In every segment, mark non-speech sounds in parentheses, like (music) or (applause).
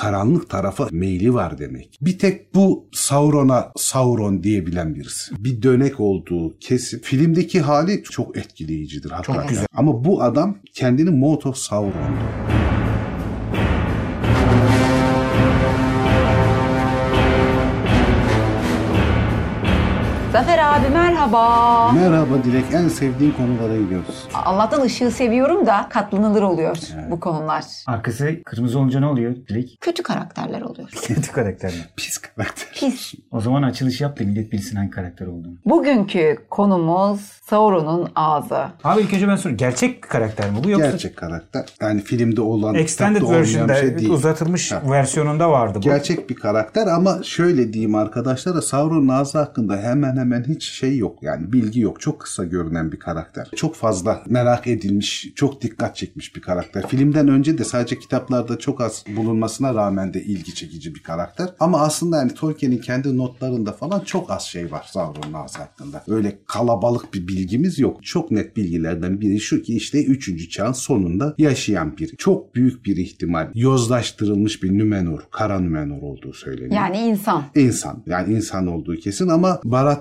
karanlık tarafa meyli var demek. Bir tek bu Sauron'a Sauron diyebilen birisi. Bir dönek olduğu kesin. Filmdeki hali çok etkileyicidir hakikaten. güzel. Ama bu adam kendini Mouth of Sauron'du. Zafer abi merhaba. Merhaba Dilek en sevdiğin konulara gidiyoruz. Allah'tan ışığı seviyorum da katlanılır oluyor bu konular. Arkası kırmızı olunca ne oluyor Dilek? Kötü karakterler oluyor. (laughs) Kötü karakter mi? Pis karakter. Pis. O zaman açılış yap da millet bilsin hangi karakter olduğunu. Bugünkü konumuz Sauron'un ağzı. Abi ilk önce ben sorayım. Gerçek karakter mi bu yoksa Gerçek karakter. Yani filmde olan, extended kitapta olmayan version'da bir şey değil. uzatılmış Ha. versiyonunda vardı bu. Gerçek bir karakter ama şöyle diyeyim arkadaşlara Sauron'un ağzı hakkında hemen hemen hiç şey yok. Yani bilgi yok. Çok kısa görünen bir karakter. Çok fazla merak edilmiş, çok dikkat çekmiş bir karakter. Filmden önce de sadece kitaplarda çok az bulunmasına rağmen de ilgi çekici bir karakter. Ama aslında yani Tolkien'in kendi notlarında falan çok az şey var Sauron'un ağzı hakkında. Öyle kalabalık bir bilgimiz yok. Çok net bilgilerden biri şu ki işte 3. çağın sonunda yaşayan biri. Çok büyük bir ihtimal yozlaştırılmış bir Nümenor, Kara Nümenor olduğu söyleniyor. Yani insan. İnsan. Yani insan olduğu kesin ama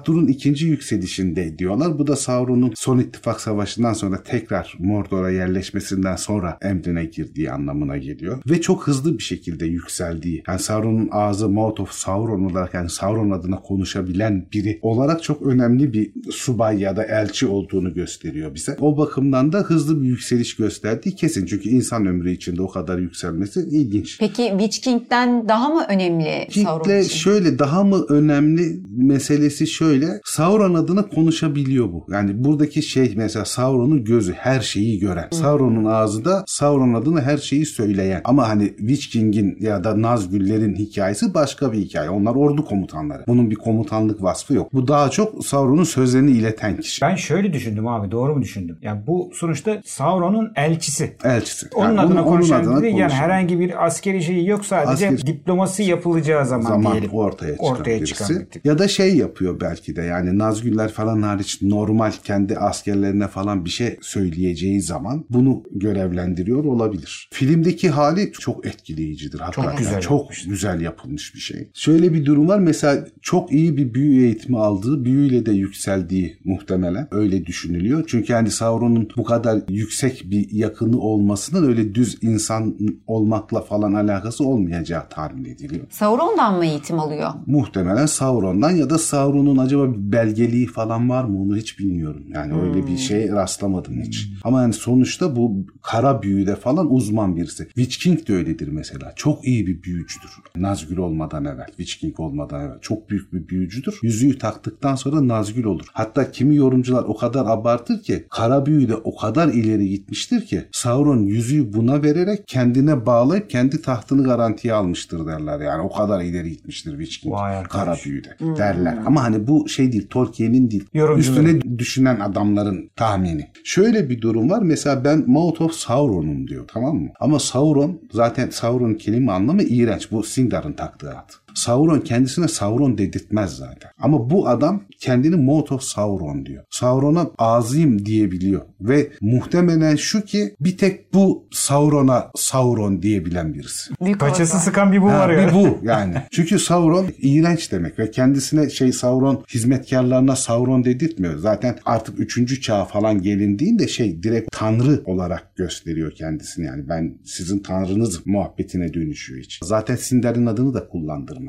Barad-dûr'un ikinci yükselişinde diyorlar. Bu da Sauron'un son ittifak savaşından sonra tekrar Mordor'a yerleşmesinden sonra emrine girdiği anlamına geliyor. Ve çok hızlı bir şekilde yükseldiği. Yani Sauron'un ağzı Mouth of Sauron olarak yani Sauron adına konuşabilen biri olarak çok önemli bir subay ya da elçi olduğunu gösteriyor bize. O bakımdan da hızlı bir yükseliş gösterdiği kesin. Çünkü insan ömrü içinde o kadar yükselmesi ilginç. Peki Witch King'den daha mı önemli Sauron için? şöyle daha mı önemli meselesi şöyle Sauron adına konuşabiliyor bu. Yani buradaki şey mesela Sauron'un gözü her şeyi gören. Sauron'un ağzı da Sauron adına her şeyi söyleyen. Ama hani Witch King'in ya da Nazgüllerin hikayesi başka bir hikaye. Onlar ordu komutanları. Bunun bir komutanlık vasfı yok. Bu daha çok Sauron'un sözlerini ileten kişi. Ben şöyle düşündüm abi doğru mu düşündüm? Yani bu sonuçta Sauron'un elçisi. Elçisi. Onun Yani adına onun konuşan adına biri yani herhangi bir askeri şeyi yok sadece Asker- diplomasi yapılacağı zaman, zaman diyelim. ortaya çıkan Ortaya çıkan. Ya da şey yapıyor belki de yani Nazgüller falan hariç normal kendi askerlerine falan bir şey söyleyeceği zaman bunu görevlendiriyor olabilir. Filmdeki hali çok etkileyicidir. Hakikaten. güzel Çok güzel yapılmış bir şey. Şöyle bir durum var mesela çok iyi bir büyü eğitimi aldığı, büyüyle de yükseldiği muhtemelen öyle düşünülüyor. Çünkü yani Sauron'un bu kadar yüksek bir yakını olmasının öyle düz insan olmakla falan alakası olmayacağı tahmin ediliyor. Sauron'dan mı eğitim alıyor? Muhtemelen Sauron'dan ya da Sauron'un acaba bir belgeliği falan var mı onu hiç bilmiyorum. Yani öyle bir şey rastlamadım hiç. Ama yani sonuçta bu kara büyüde falan uzman birisi. Witch King de öyledir mesela. Çok iyi bir büyücüdür. Nazgül olmadan evvel, Witch King olmadan evvel. Çok büyük bir büyücüdür. Yüzüğü taktıktan sonra Nazgül olur. Hatta kimi yorumcular o kadar abartır ki kara büyüde o kadar ileri gitmiştir ki Sauron yüzüğü buna vererek kendine bağlayıp kendi tahtını garantiye almıştır derler. Yani o kadar ileri gitmiştir Witch King. Vay arkadaş. Kara büyüde derler. Ama hani bu şey değil Tolkien'in değil. Yorumcuların. Üstüne düşünen adamların tahmini. Şöyle bir durum var. Mesela ben Mouth of Sauron'um diyor tamam mı? Ama Sauron zaten Sauron kelime anlamı iğrenç. Bu Sindar'ın taktığı ad. Sauron kendisine Sauron dedirtmez zaten. Ama bu adam kendini Mouth of Sauron diyor. Sauron'a ağzıyım diyebiliyor. Ve muhtemelen şu ki bir tek bu Sauron'a Sauron diyebilen birisi. Paçası sıkan bir bu Ha, var ya. bir bu (laughs) yani. Çünkü Sauron iğrenç demek ve kendisine şey Sauron hizmetkarlarına Sauron dedirtmiyor. Zaten artık 3. çağ falan gelindiğinde şey direkt tanrı olarak gösteriyor kendisini yani ben sizin tanrınız muhabbetine dönüşüyor hiç. Zaten Sindar'ın adını da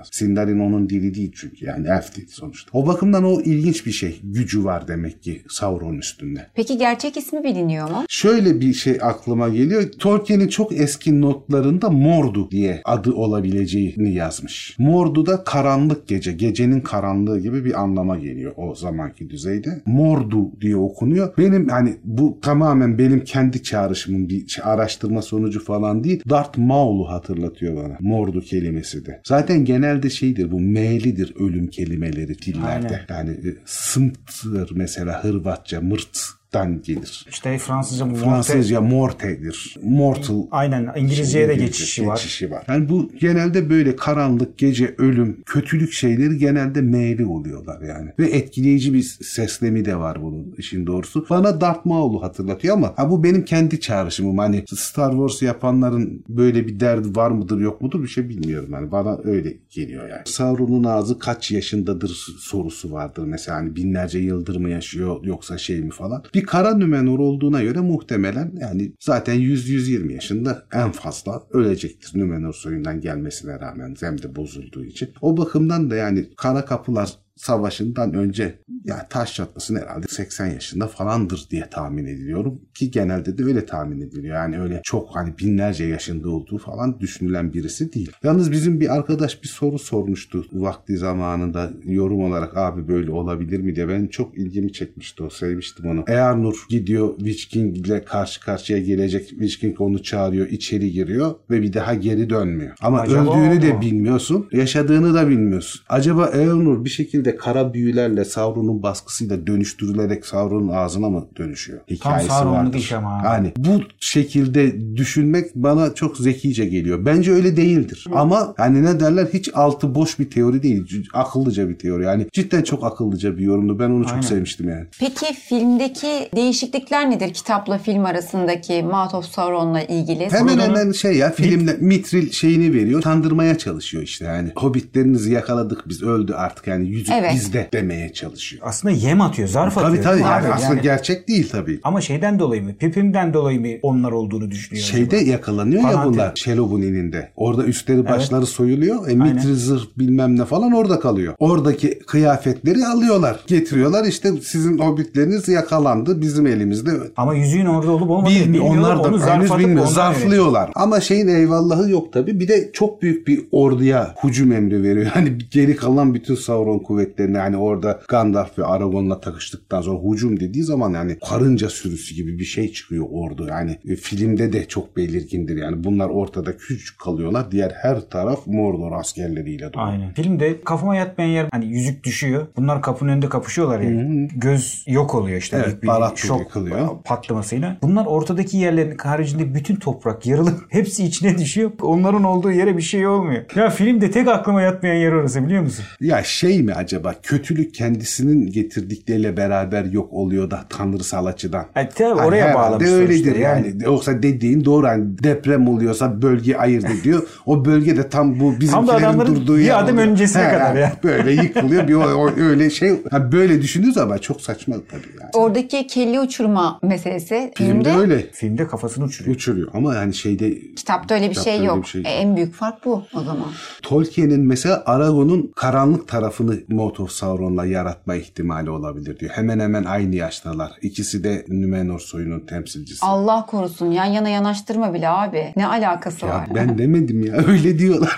kullandırmaz. Sindar'ın onun dili değil çünkü yani elf değil sonuçta. O bakımdan o ilginç bir şey. Gücü var demek ki Sauron üstünde. Peki gerçek ismi biliniyor mu? Şöyle bir şey aklıma geliyor. Tolkien'in çok eski notlarında Mordu diye adı olabileceğini yazmış. Mordu da karanlık gece, gecenin karanlığı gibi bir anlama geliyor o zamanki düzeyde. Mordu diye okunuyor. Benim hani bu tamamen benim kendi çağrışımım bir araştırma sonucu falan değil. Darth Maul'u hatırlatıyor bana. Mordu kelimesi de. Zaten genelde şeydir bu M'lidir ölüm kelimeleri dillerde. Yani e, sımtır mesela Hırvatça, mırt Mort'tan gelir. İşte Fransızca morte- Fransızca morte'dir. Mortal Aynen İngilizceye de geçişi var. geçişi var. Yani bu genelde böyle karanlık, gece, ölüm, kötülük şeyleri genelde meyli oluyorlar yani. Ve etkileyici bir seslemi de var bunun işin doğrusu. Bana Darth Maul'u hatırlatıyor ama ha bu benim kendi çağrışımım. Hani Star Wars yapanların böyle bir derdi var mıdır yok mudur bir şey bilmiyorum. Yani bana öyle geliyor yani. Sauron'un ağzı kaç yaşındadır sorusu vardır. Mesela hani binlerce yıldır mı yaşıyor yoksa şey mi falan. Bir kara Nümenor olduğuna göre muhtemelen yani zaten 100-120 yaşında en fazla ölecektir Nümenor soyundan gelmesine rağmen zemde bozulduğu için. O bakımdan da yani kara kapılar savaşından önce yani taş çatlasın herhalde 80 yaşında falandır diye tahmin ediliyorum ki genelde de öyle tahmin ediliyor. Yani öyle çok hani binlerce yaşında olduğu falan düşünülen birisi değil. Yalnız bizim bir arkadaş bir soru sormuştu vakti zamanında yorum olarak abi böyle olabilir mi diye. Ben çok ilgimi çekmişti o sevmiştim onu. Earnur gidiyor Witch King ile karşı karşıya gelecek. Witch King onu çağırıyor içeri giriyor ve bir daha geri dönmüyor. Ama Acaba öldüğünü de bilmiyorsun. Yaşadığını da bilmiyorsun. Acaba Eonur bir şekilde kara büyülerle Sauron'un baskısıyla dönüştürülerek Sauron'un ağzına mı dönüşüyor? Hikayesi Sauron'luk vardır. iş ama. Yani bu şekilde düşünmek bana çok zekice geliyor. Bence öyle değildir. Ama hani ne derler hiç altı boş bir teori değil. Akıllıca bir teori. Yani cidden çok akıllıca bir yorumdu. Ben onu çok Aynen. sevmiştim yani. Peki filmdeki değişiklikler nedir kitapla film arasındaki Mouth of Sauron'la ilgili? Hemen hemen şey ya filmde mitril şeyini veriyor. Kandırmaya çalışıyor işte yani. Hobbitlerinizi yakaladık biz öldü artık yani yüzük Evet. bizde demeye çalışıyor. Aslında yem atıyor, zarf atıyor. Tabii tabii yani aslında Yani- gerçek değil tabii. Ama şeyden dolayı mı? Pipim'den dolayı mı onlar olduğunu düşünüyor? Şeyde acaba? yakalanıyor ya Palantir. bunlar Shelob'un elinde. Orada üstleri başları soyuluyor. E, mitri zırh bilmem ne falan orada kalıyor. Oradaki kıyafetleri alıyorlar. Getiriyorlar işte sizin hobbitleriniz yakalandı bizim elimizde. Ama yüzüğün orada olup olmadığını Bilmi, bilmiyorlar. onlar da onu henüz bilmiyor. Zarflıyorlar. Ama şeyin eyvallahı yok tabii. Bir de çok büyük bir orduya hücum emri veriyor. (laughs) Hani geri kalan bütün Sauron kuvvetlerine hani orada Gandalf ve Aragorn'la takıştıktan sonra hücum dediği zaman yani karınca sürüsü gibi bir şey çıkıyor ordu. Yani e, filmde de çok belirgindir. Yani bunlar ortada küçük kalıyorlar. Diğer her taraf Mordor askerleriyle dolu. Aynen. Filmde kafama yatmayan yer hani yüzük düşüyor. Bunlar kapının önünde kapışıyorlar ya. Göz yok oluyor işte. Evet, bir şok yıkılıyor. patlamasıyla. Bunlar ortadaki yerlerin haricinde bütün toprak yarılıp (laughs) hepsi içine düşüyor. Onların olduğu yere bir şey olmuyor. Ya filmde tek aklıma yatmayan yer orası biliyor musun? Ya şey mi acaba kötülük kendisinin getirdikleriyle beraber yok oluyor da tanrısal açıdan. E, tabii Hani oraya bağlamışlar öyledir işte. yani. Yoksa dediğin doğru hani deprem oluyorsa bölge ayırt ediyor. o bölge de tam bu bizimkilerin adamların durduğu bir yer adım oluyor. öncesine kadar ya. Böyle yıkılıyor bir o, o- öyle şey. Ha, böyle düşündüğünüz ama çok saçma tabii yani. Oradaki kelle uçurma meselesi Filmde filmde öyle Filmde kafasını uçuruyor. uçuruyor ama yani şeyde kitapta öyle bir Kitapta şey öyle yok. bir şey E, en büyük fark bu o zaman. Tolkien'in mesela Aragon'un karanlık tarafını Mouth of Sauron'la yaratma ihtimali olabilir diyor. Hemen hemen aynı yaştalar. İkisi de Numenor soyunun temsilcisi. Allah korusun yan yana yanaştırma bile abi. Ne alakası Ya var? ben (laughs) demedim ya öyle diyorlar.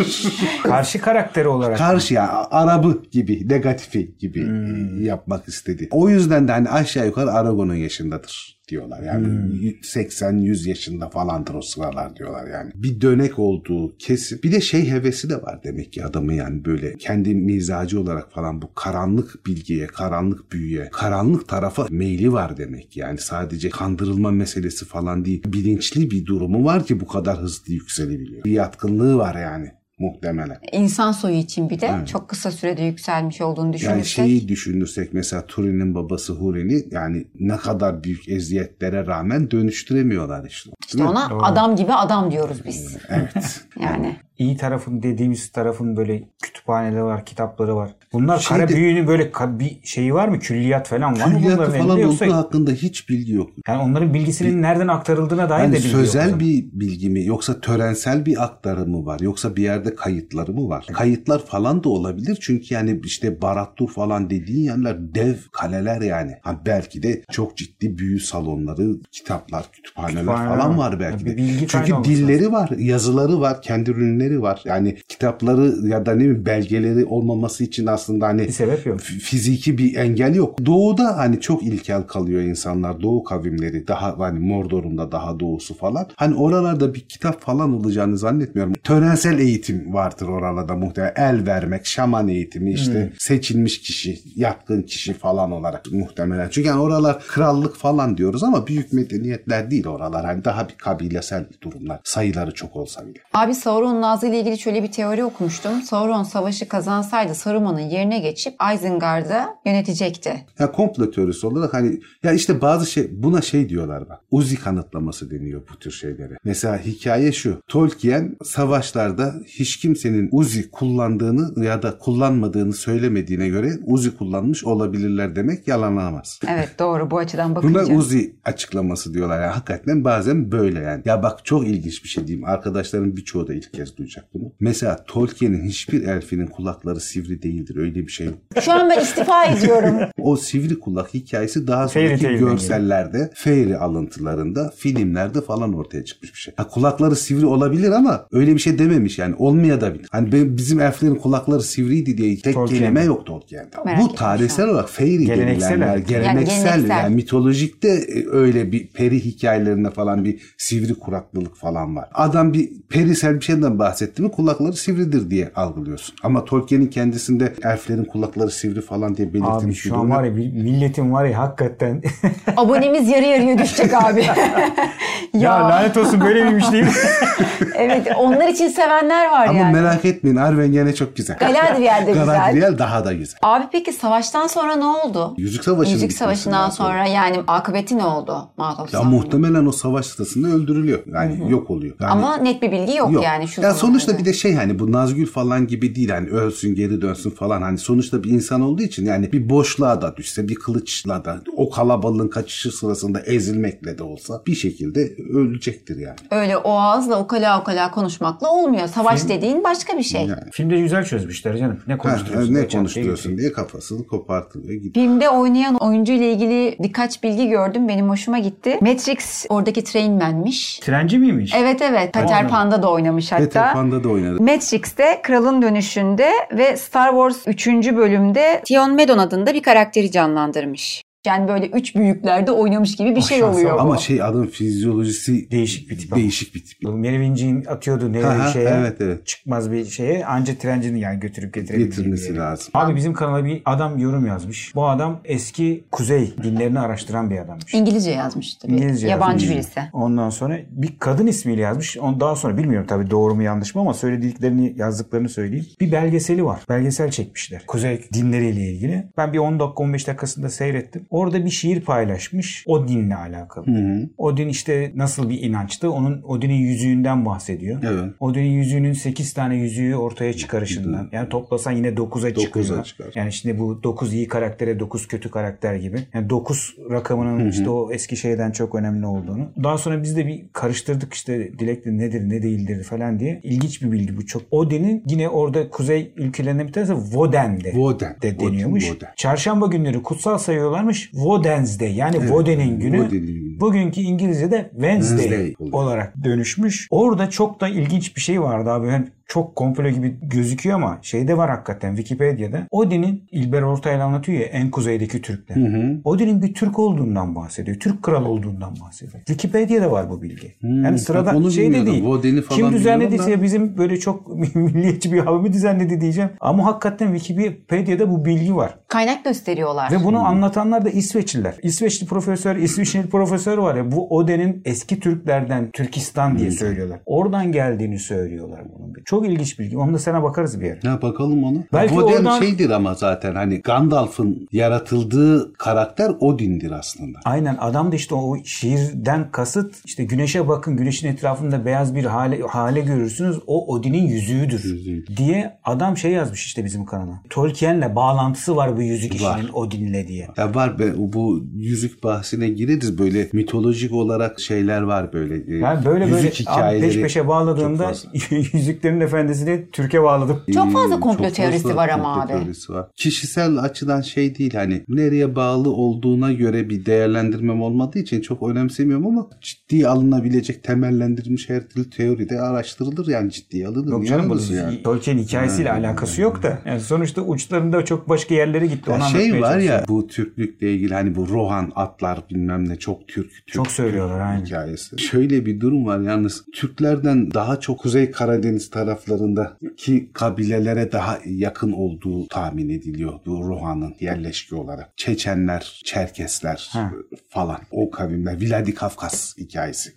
Karşı karakteri olarak. Karşı ya Arabı gibi negatifi gibi Hmm. yapmak istedi. O yüzden de hani aşağı yukarı Aragon'un yaşındadır diyorlar. Yani Hmm. 80-100 yaşında falandır o sıralar diyorlar yani. Bir dönek olduğu kesin. Bir de şey hevesi de var demek ki adamın yani böyle kendi mizacı olarak falan bu karanlık bilgiye, karanlık büyüye, karanlık tarafa meyli var demek. Yani sadece kandırılma meselesi falan değil. Bilinçli bir durumu var ki bu kadar hızlı yükselebiliyor. Bir yatkınlığı var yani muhtemelen. İnsan soyu için bir de çok kısa sürede yükselmiş olduğunu Yani düşünürsek. şeyi düşünürsek mesela Turin'in babası Hurin'i yani ne kadar büyük eziyetlere rağmen dönüştüremiyorlar işte. işte ona adam gibi adam diyoruz biz. Evet. Yani iyi tarafın dediğimiz tarafın böyle kütüphaneleri var, kitapları var. Bunlar Şeyde- kara büyünün böyle bir şeyi var mı? Külliyat falan var mı Külliyatı bunların falan elinde yoksa olduğu hakkında hiç bilgi yok. yani onların bilgisinin nereden aktarıldığına dair Yani de bilgi yok o sözel bir bilgi mi yoksa törensel bir aktarımı var yoksa bir yerde kayıtları mı var? Kayıtlar falan da olabilir çünkü yani işte Barattur falan dediğin yerler dev kaleler yani. Ha belki de çok ciddi büyü salonları, kitaplar, kütüphaneler Kütüphaneler falan var. var belki Bir de. bilgi Çünkü dilleri var, yazıları var, kendi ürünleri var. Yani kitapları ya da ne bileyim belgeleri olmaması için aslında hani Bir sebep yok. fiziki bir engel yok. Doğuda hani çok ilkel kalıyor insanlar. Doğu kavimleri daha hani Mordor'un da daha doğusu falan. Hani oralarda bir kitap falan olacağını zannetmiyorum. Törensel eğitim vardır oralarda muhtemelen. El vermek, şaman eğitimi işte seçilmiş kişi, yatkın kişi falan olarak muhtemelen. Çünkü yani oralar krallık falan diyoruz ama büyük medeniyetler değil oralar. Hani daha bir kabilesel durumlar. Sayıları çok olsa bile. Abi Sauron'un ağzı ile ilgili şöyle bir teori okumuştum. Sauron savaşı kazansaydı Saruman'ın yerine geçip Isengard'ı yönetecekti. Ya komplo teorisi olarak hani ya işte bazı şey buna şey diyorlar bak. Uzi kanıtlaması deniyor bu tür şeylere. Mesela hikaye şu. Tolkien savaşlarda hiç kimsenin Uzi kullandığını ya da kullanmadığını söylemediğine göre Uzi kullanmış olabilirler demek yalanlamaz. Evet (laughs) doğru bu açıdan bakınca. Buna Uzi açıklaması diyorlar. Yani hakikaten bazen böyle yani. Ya bak çok ilginç bir şey diyeyim. Arkadaşlarım birçoğu da ilk kez duyacak bunu. Mesela Tolkien'in hiçbir elfinin kulakları sivri değildir. Öyle bir şey yok. Şu an ben istifa ediyorum. O sivri kulak hikayesi daha Fairy sonraki Tail'den görsellerde, fairy alıntılarında, filmlerde falan ortaya çıkmış bir şey. Ha, kulakları sivri olabilir ama öyle bir şey dememiş yani. Olmaya da bilir. Hani bizim elflerin kulakları sivriydi diye tek Tolkien'de. kelime yok Tolkien'de. Merak Bu tarihsel olarak fairy Geleneksel denilenler, evet. geleneksel, Yani yani, geleneksel. mitolojikte e, öyle bir peri hikayelerinde falan bir sivri kuraklılık falan var. Adam bir perisel bir şeyden bahsetti mi kulakları sivridir diye algılıyorsun. Ama Tolkien'in kendisinde elflerin kulakları sivri falan diye belirtilmiş Abi şu an yok. var ya bir- milletin var ya hakikaten. (laughs) Abonemiz yarı yarıya düşecek abi. (laughs) ya, ya lanet olsun böyle miymiş değil mi? (laughs) evet onlar için sevenler var Ama yani. merak etmeyin Arwen gene çok güzel. Galadriel de güzel. Galadriel daha da güzel. Abi peki savaştan sonra ne oldu? Yüzük Savaşı'nın Yüzük Savaşı'ndan sonra yani akıbeti ne oldu? Mağdop Ya muhtemelen o savaş sırasında öldürülüyor. Yani yok oluyor. Yani Ama net bir bilgi yok, yani. Şu ya sonuçta bir de şey hani bu Nazgül falan gibi değil hani ölsün geri dönsün falan hani sonuçta bir insan olduğu için yani bir boşluğa da düşse bir kılıçla da o kalabalığın kaçışı sırasında ezilmekle de olsa bir şekilde ölecektir yani. Öyle o ağızla ukala ukala konuşmakla olmuyor. Savaş dediğin başka bir şey. Yani. Filmde güzel çözmüşler canım. Ne Ha, konuşturuyorsun? ne konuşturuyorsun şey diye kafasını kopartılıyor gidiyor. Filmde oynayan oyuncu ile ilgili birkaç bilgi gördüm. Benim hoşuma gitti. Matrix oradaki Train Man'miş. Trenci miymiş? Evet evet. Peter. Pan'da da oynamış hatta. Peter da oynadı. Matrix'te Kralın Dönüşü'nde ve Star Wars 3. bölümde Theon Medon adında bir karakteri canlandırmış. Yani böyle üç büyüklerde oynamış gibi bir Oh, şey oluyor. bak. bu. Ama şey adın fizyolojisi Değişik bir tip ama. değişik bir tip. Merivinci'nin atıyordu ne Ha, şeye. evet, evet. Çıkmaz bir şeye. Anca trencinin yani götürüp yere. lazım. Abi bizim kanala bir adam yorum yazmış. Bu adam eski kuzey dinlerini araştıran bir adammış. İngilizce yazmış tabii. İngilizce Yabancı yazmış. birisi. Ondan sonra bir kadın ismiyle yazmış. Ondan sonra bilmiyorum tabii doğru mu yanlış mı ama söylediklerini yazdıklarını söyleyeyim. Bir belgeseli var. Belgesel çekmişler. Kuzey dinleriyle ilgili. Ben bir 10 dakika 15 dakikasında seyrettim. Orada bir şiir paylaşmış. O dinle alakalı. O din işte nasıl bir inançtı? Onun Odin'in yüzüğünden bahsediyor. Evet. Odin'in yüzüğünün 8 tane yüzüğü ortaya çıkarışından. Yani toplasan yine 9'a çıkıyor. çıkar. Yani şimdi bu 9 iyi karaktere 9 kötü karakter gibi. Yani 9 rakamının işte o eski şeyden çok önemli olduğunu. Daha sonra biz de bir karıştırdık işte dilek de nedir ne değildir falan diye. İlginç bir bilgi bu çok. Odin'in yine orada kuzey ülkelerinden bir tanesi Voden'de. Voden. De deniyormuş. Odin, Voden. Çarşamba günleri kutsal sayıyorlarmış. Wodens'de yani Woden'in günü. Woden'in günü. Bugünkü İngilizce'de Wednesday, Wednesday olarak dönüşmüş. Orada çok da ilginç bir şey vardı abi. Yani çok komplo gibi gözüküyor ama şeyde var hakikaten Wikipedia'da. Odin'in İlber Ortaylı anlatıyor ya en kuzeydeki Türkler. Odin'in bir Türk olduğundan bahsediyor. Türk kral olduğundan bahsediyor. Wikipedia'da var bu bilgi. yani bak sırada onu şey de değil. Falan Kim düzenlediyse da. bizim böyle çok (laughs) milliyetçi bir havamı düzenledi diyeceğim. Ama hakikaten Wikipedia'da bu bilgi var. Kaynak gösteriyorlar. Ve bunu anlatanlar da İsveçliler. İsveçli profesör, İsviçreli profesör var ya bu Oden'in eski Türklerden Türkistan diye söylüyorlar. Oradan geldiğini söylüyorlar bunun. Çok ilginç bilgi. Onu da sana bakarız bir ara. Ya bakalım onu. Belki Voden oradan- şeydir ama zaten hani Gandalf'ın yaratıldığı karakter Odin'dir aslında. Aynen adam da işte o şiirden kasıt işte güneşe bakın güneşin etrafında beyaz bir hale, hale görürsünüz o Odin'in yüzüğüdür Yüzüğü. diye adam şey yazmış işte bizim kanala. Tolkien'le bağlantısı var bu yüzük Var. işinin Odin'le diye. Ya var be bu yüzük bahsine gireriz böyle mitolojik olarak şeyler var böyle. e, Yani böyle böyle yüzük abi hikayeleri peş peşe bağladığında (laughs) yüzüklerin Efendisi'ni Türkiye bağladım. Çok fazla Ee, komplo çok teorisi fazla var ama komplo abi. teorisi var. Kişisel açıdan şey değil hani nereye bağlı olduğuna göre bir değerlendirmem olmadığı için çok önemsemiyorum ama ciddi alınabilecek temellendirilmiş her türlü teori de araştırılır yani ciddiye alınır. Yok canım bu yani? Tolkien hikayesiyle alakası yok da. Yani sonuçta uçlarında çok başka yerlere gitti. Ya Onu şey var ya bu Türklükle ilgili hani bu Rohan atlar bilmem ne çok Türk, Türk Çok söylüyorlar, Türk aynen. hikayesi. Şöyle bir durum var yalnız Türklerden daha çok Kuzey Karadeniz taraflarındaki kabilelere daha yakın olduğu tahmin ediliyor bu Rohan'ın yerleşki olarak. Çeçenler, Çerkesler Ha. falan o kavimler Vladikavkaz hikayesi.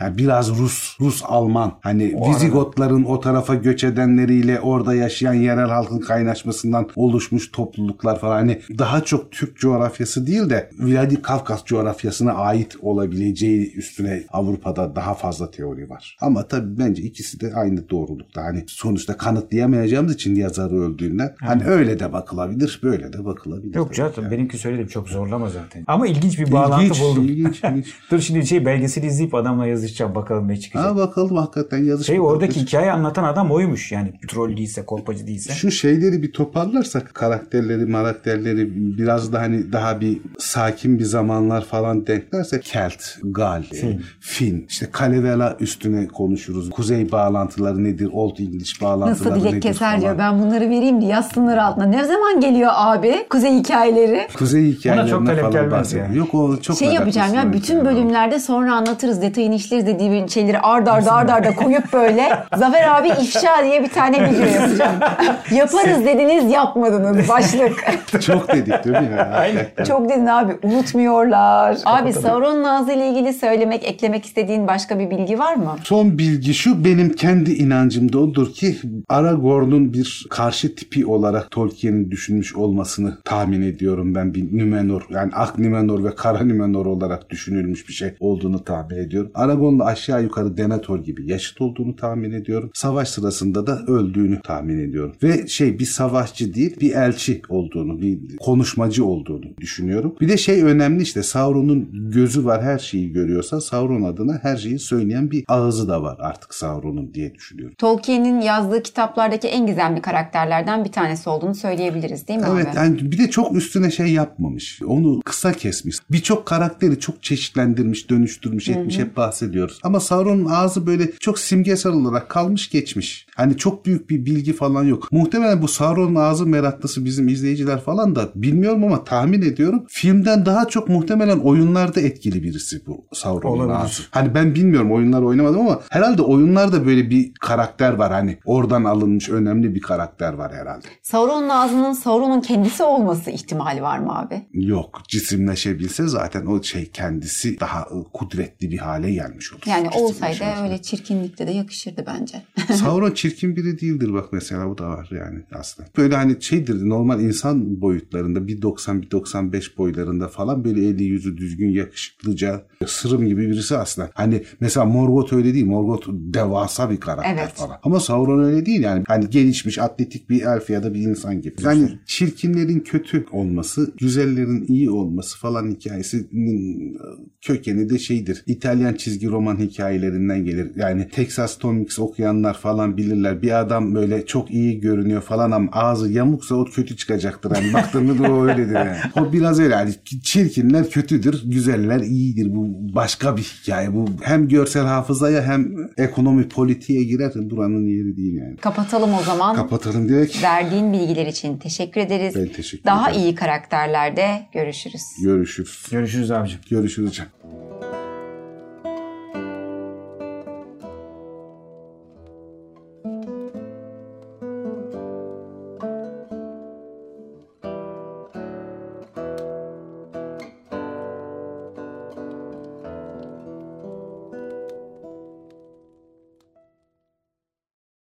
Yani biraz Rus, Rus Alman hani O Vizigotların o tarafa göç edenleriyle orada yaşayan yerel halkın kaynaşmasından oluşmuş topluluklar falan hani daha çok Türk coğrafyası değil de Vladikavkaz coğrafyasına ait olabileceği üstüne Avrupa'da daha fazla teori var. Ama tabii bence ikisi de aynı doğrulukta. Hani sonuçta kanıtlayamayacağımız için yazarı öldüğünden hani öyle de bakılabilir, böyle de bakılabilir. Yok canım yani. benimki söyledim çok zorlama zaten. Ama ilginç bir bağlantı İlginç, buldum. ilginç, (laughs) ilginç. Dur şimdi şey belgeseli izleyip adamla yazışacağım bakalım ne çıkacak. Ha bakalım hakikaten yazış. şey oradaki hikaye anlatan adam oymuş yani troll değilse kolpacı değilse. Şu şeyleri bir toparlarsak karakterleri, karakterleri biraz da hani daha bir sakin bir zamanlar falan denklersek Kelt, Gal, Fin, Fin işte Kalevela üstüne konuşuruz. Kuzey bağlantıları nedir? Old English bağlantıları Nasıl dilek keser falan. diyor. Ben bunları vereyim diye yazsınlar altına. Ne zaman geliyor abi? Kuzey hikayeleri. Kuzey hikayelerine çok talep falan gelmez bahsediyor. yani. Yok o çok şey yapacağım ya bütün yani. bölümlerde sonra anlatırız detayını işleriz dediği şeyleri ard arda ard arda koyup böyle (laughs) Zafer abi ifşa diye bir tane video yapacağım. (laughs) Yaparız dediniz yapmadınız başlık. (laughs) Çok dedik değil mi? Aynen. Çok dedin abi unutmuyorlar. Abi Sauron'un ağzıyla ilgili söylemek eklemek istediğin başka bir bilgi var mı? Son bilgi şu benim kendi inancımda odur ki Aragorn'un bir karşı tipi olarak Tolkien'in düşünmüş olmasını tahmin ediyorum ben bir Numenor yani Ak Numenor ve Kara Numenor olarak düşünülmüş bir şey olduğunu tahmin ediyorum. Aragorn'la aşağı yukarı Denethor gibi yaşıt olduğunu tahmin ediyorum. Savaş sırasında da öldüğünü tahmin ediyorum. Ve şey bir savaşçı değil bir elçi olduğunu bir konuşmacı olduğunu düşünüyorum. Bir de şey önemli işte Sauron'un gözü var her şeyi görüyorsa Sauron adına her şeyi söyleyen bir ağzı da var artık Sauron'un diye düşünüyorum. Tolkien'in yazdığı kitaplardaki en gizemli karakterlerden bir tanesi olduğunu söyleyebiliriz değil mi Evet abi? yani bir de çok üstüne şey yapmamış. Onu kısa kesmiş. Birçok karakteri çok çeşitlendirmiş, dönüştürmüş, etmiş hep bahsediyoruz. Ama Sauron'un ağzı böyle çok simgesel olarak kalmış geçmiş. Hani çok büyük bir bilgi falan yok. Muhtemelen bu Sauron'un ağzı meraklısı bizim izleyiciler falan da bilmiyorum ama tahmin ediyorum. Filmden daha çok muhtemelen oyunlarda etkili birisi bu Sauron'un Olabilir. ağzı. Hani ben bilmiyorum oyunlar oynamadım ama herhalde oyunlarda böyle bir karakter var. Hani oradan alınmış önemli bir karakter var herhalde. Sauron'un ağzının Sauron'un kendisi olması ihtimali var mı abi? Yok cisimleşebilse zaten o şey kendisi daha e, kudretli bir hale gelmiş olur. Yani olsaydı öyle çirkinlikte de yakışırdı bence. (laughs) Sauron çirkin biri değildir bak mesela bu da var yani aslında. Böyle hani şeydir normal insan boyutlarında 1.90-1.95 boylarında falan böyle eli yüzü düzgün yakışıklıca sırım gibi birisi aslında. Hani mesela Morgoth öyle değil. Morgoth devasa bir karakter Evet. Falan. Ama Sauron öyle değil yani. Hani gelişmiş atletik bir elf ya da bir insan gibi. Yani çirkinlerin kötü olması, güzellerin iyi olması falan hikayesinin kökeni de şeydir. İtalyan çizgi roman hikayelerinde gelir. Yani Texas Tom Mix okuyanlar falan bilirler. Bir adam böyle çok iyi görünüyor falan ama ağzı yamuksa o kötü çıkacaktır. Hani (laughs) baktığında da o öyledir yani. O biraz öyle. Yani çirkinler kötüdür, güzeller iyidir. Bu başka bir hikaye. Bu hem görsel hafızaya hem ekonomi politiğe girer. Buranın yeri değil yani. Kapatalım o zaman. Kapatalım direkt. Verdiğin bilgiler için teşekkür ederiz. Ben teşekkür Daha ederim. iyi karakterlerde görüşürüz. Görüşürüz. Görüşürüz abicim. Görüşürüz. canım.